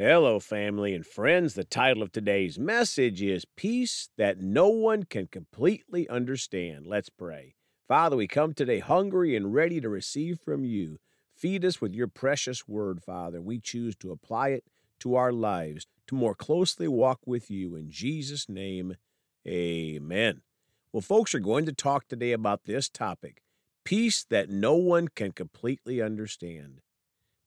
Hello, family and friends. The title of today's message is Peace That No One Can Completely Understand. Let's pray. Father, we come today hungry and ready to receive from you. Feed us with your precious word, Father. We choose to apply it to our lives to more closely walk with you. In Jesus' name, amen. Well, folks are going to talk today about this topic peace that no one can completely understand.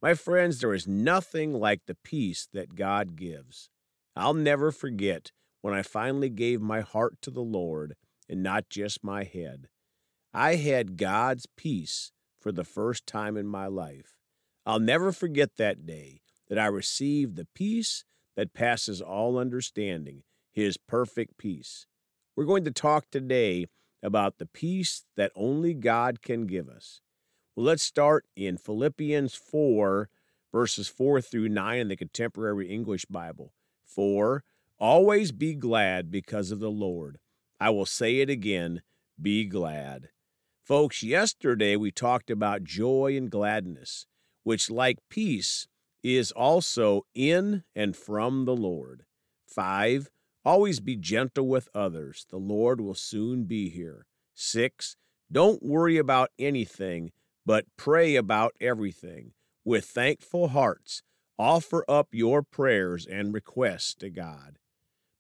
My friends, there is nothing like the peace that God gives. I'll never forget when I finally gave my heart to the Lord and not just my head. I had God's peace for the first time in my life. I'll never forget that day that I received the peace that passes all understanding, His perfect peace. We're going to talk today about the peace that only God can give us. Well, let's start in Philippians 4, verses 4 through 9 in the Contemporary English Bible. 4. Always be glad because of the Lord. I will say it again be glad. Folks, yesterday we talked about joy and gladness, which, like peace, is also in and from the Lord. 5. Always be gentle with others. The Lord will soon be here. 6. Don't worry about anything but pray about everything. With thankful hearts, offer up your prayers and requests to God.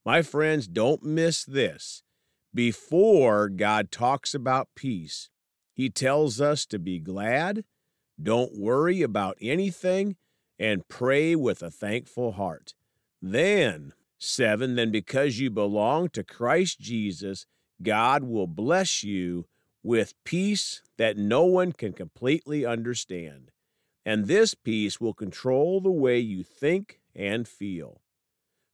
My friends, don't miss this. Before God talks about peace, He tells us to be glad, don't worry about anything, and pray with a thankful heart. Then, seven, then because you belong to Christ Jesus, God will bless you with peace that no one can completely understand. And this peace will control the way you think and feel.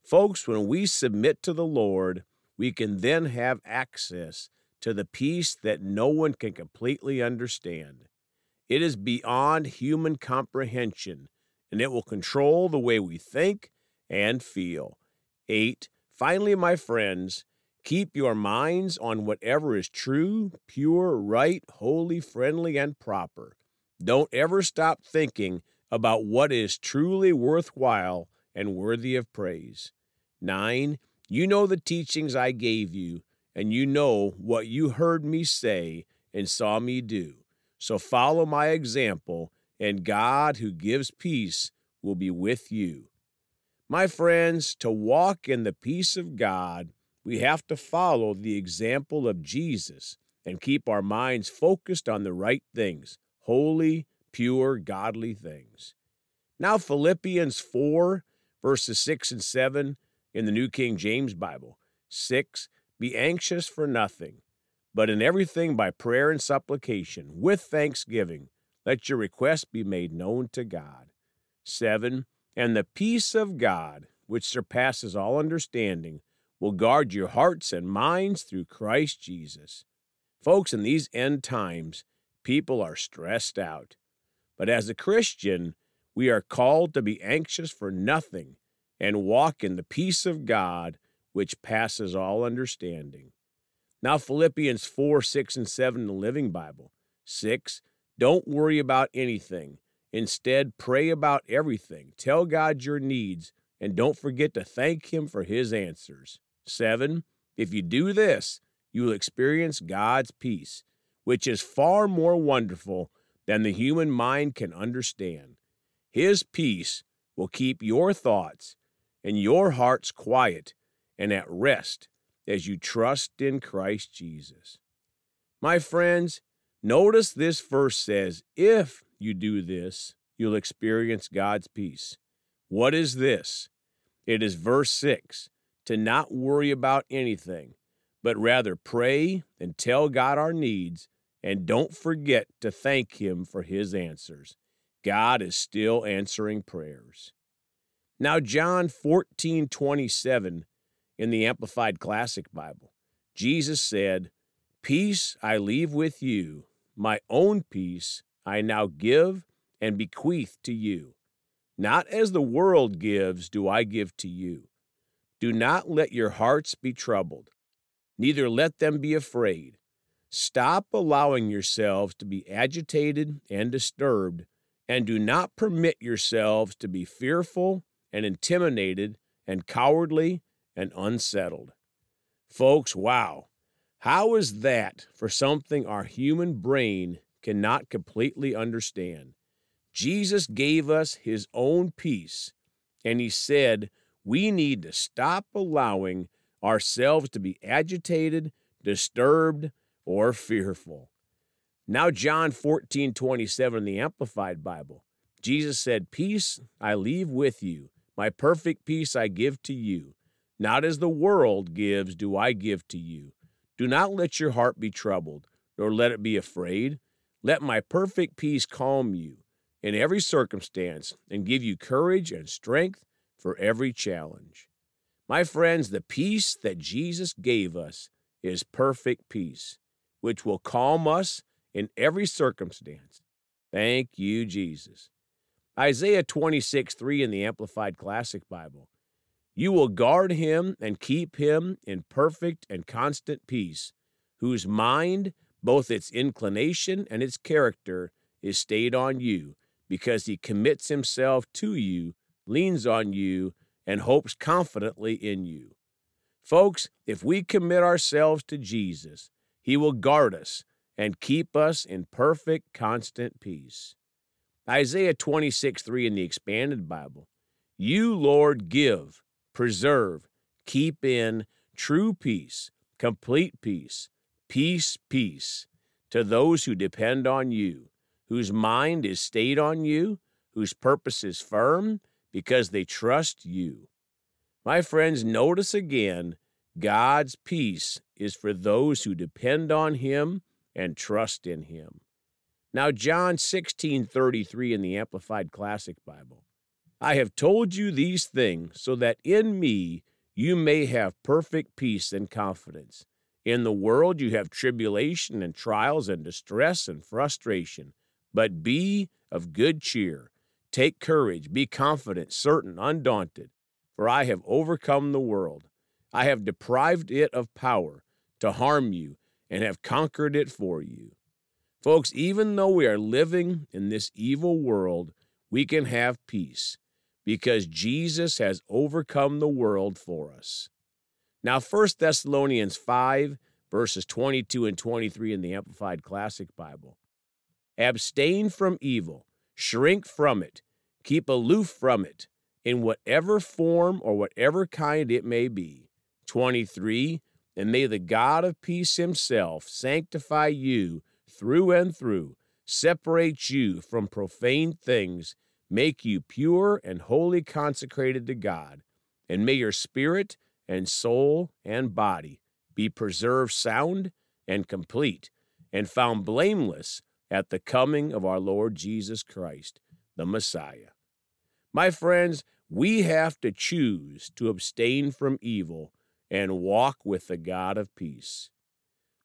Folks, when we submit to the Lord, we can then have access to the peace that no one can completely understand. It is beyond human comprehension, and it will control the way we think and feel. 8. Finally, my friends, Keep your minds on whatever is true, pure, right, holy, friendly, and proper. Don't ever stop thinking about what is truly worthwhile and worthy of praise. 9. You know the teachings I gave you, and you know what you heard me say and saw me do. So follow my example, and God, who gives peace, will be with you. My friends, to walk in the peace of God we have to follow the example of Jesus and keep our minds focused on the right things, holy, pure, godly things. Now, Philippians 4, verses 6 and 7 in the New King James Bible. 6. Be anxious for nothing, but in everything by prayer and supplication, with thanksgiving, let your requests be made known to God. 7. And the peace of God, which surpasses all understanding, will guard your hearts and minds through Christ Jesus. Folks, in these end times, people are stressed out. But as a Christian, we are called to be anxious for nothing and walk in the peace of God which passes all understanding. Now, Philippians 4 6 and 7 in the Living Bible. 6. Don't worry about anything. Instead, pray about everything. Tell God your needs, and don't forget to thank Him for His answers. Seven, if you do this, you will experience God's peace, which is far more wonderful than the human mind can understand. His peace will keep your thoughts and your hearts quiet and at rest as you trust in Christ Jesus. My friends, notice this verse says, if you do this, you'll experience God's peace. What is this? It is verse 6 to not worry about anything, but rather pray and tell God our needs, and don't forget to thank Him for His answers. God is still answering prayers. Now, John 14 27 in the Amplified Classic Bible, Jesus said, Peace I leave with you, my own peace I now give and bequeath to you. Not as the world gives, do I give to you. Do not let your hearts be troubled, neither let them be afraid. Stop allowing yourselves to be agitated and disturbed, and do not permit yourselves to be fearful and intimidated and cowardly and unsettled. Folks, wow. How is that for something our human brain cannot completely understand? Jesus gave us his own peace, and he said we need to stop allowing ourselves to be agitated, disturbed, or fearful. Now, John 14 27 in the Amplified Bible, Jesus said, Peace I leave with you, my perfect peace I give to you. Not as the world gives, do I give to you. Do not let your heart be troubled, nor let it be afraid. Let my perfect peace calm you in every circumstance and give you courage and strength for every challenge. My friends, the peace that Jesus gave us is perfect peace, which will calm us in every circumstance. Thank you, Jesus. Isaiah 26, 3 in the Amplified Classic Bible. You will guard him and keep him in perfect and constant peace, whose mind, both its inclination and its character, is stayed on you, because he commits himself to you, leans on you, and hopes confidently in you. Folks, if we commit ourselves to Jesus, he will guard us and keep us in perfect, constant peace. Isaiah 26, 3 in the Expanded Bible. You, Lord, give, preserve, keep in true peace, complete peace, peace, peace to those who depend on you, whose mind is stayed on you, whose purpose is firm because they trust you. My friends, notice again God's peace is for those who depend on Him and trust in Him. Now, John 16 33 in the Amplified Classic Bible. I have told you these things so that in me you may have perfect peace and confidence. In the world you have tribulation and trials and distress and frustration, but be of good cheer. Take courage, be confident, certain, undaunted, for I have overcome the world. I have deprived it of power to harm you and have conquered it for you. Folks, even though we are living in this evil world, we can have peace because Jesus has overcome the world for us. Now, 1 Thessalonians 5, verses 22 and 23 in the Amplified Classic Bible. Abstain from evil, shrink from it, keep aloof from it, in whatever form or whatever kind it may be. 23. And may the God of peace himself sanctify you through and through, separate you from profane things, make you pure and wholly consecrated to God, and may your spirit and soul and body be preserved sound and complete, and found blameless at the coming of our Lord Jesus Christ, the Messiah. My friends, we have to choose to abstain from evil and walk with the God of peace.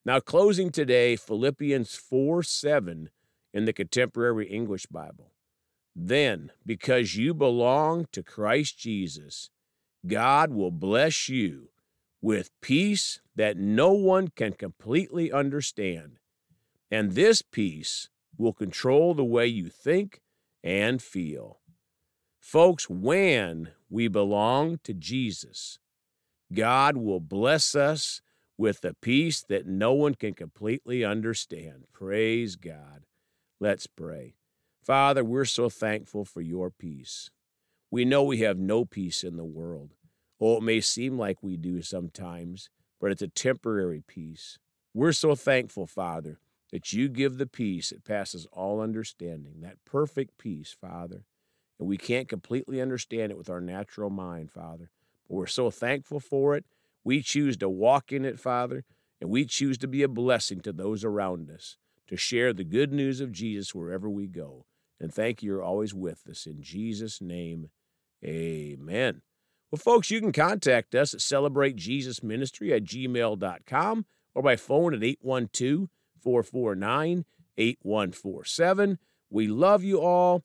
Now, closing today, Philippians 4 7 in the Contemporary English Bible. Then, because you belong to Christ Jesus, God will bless you with peace that no one can completely understand. And this peace will control the way you think and feel. Folks, when we belong to Jesus, God will bless us with a peace that no one can completely understand. Praise God. Let's pray. Father, we're so thankful for your peace. We know we have no peace in the world. Oh, it may seem like we do sometimes, but it's a temporary peace. We're so thankful, Father, that you give the peace that passes all understanding, that perfect peace, Father. And we can't completely understand it with our natural mind, Father. But we're so thankful for it we choose to walk in it, Father, and we choose to be a blessing to those around us, to share the good news of Jesus wherever we go. And thank you, you're always with us. In Jesus' name, amen. Well, folks, you can contact us at celebratejesusministry at gmail.com or by phone at 812 449 8147. We love you all.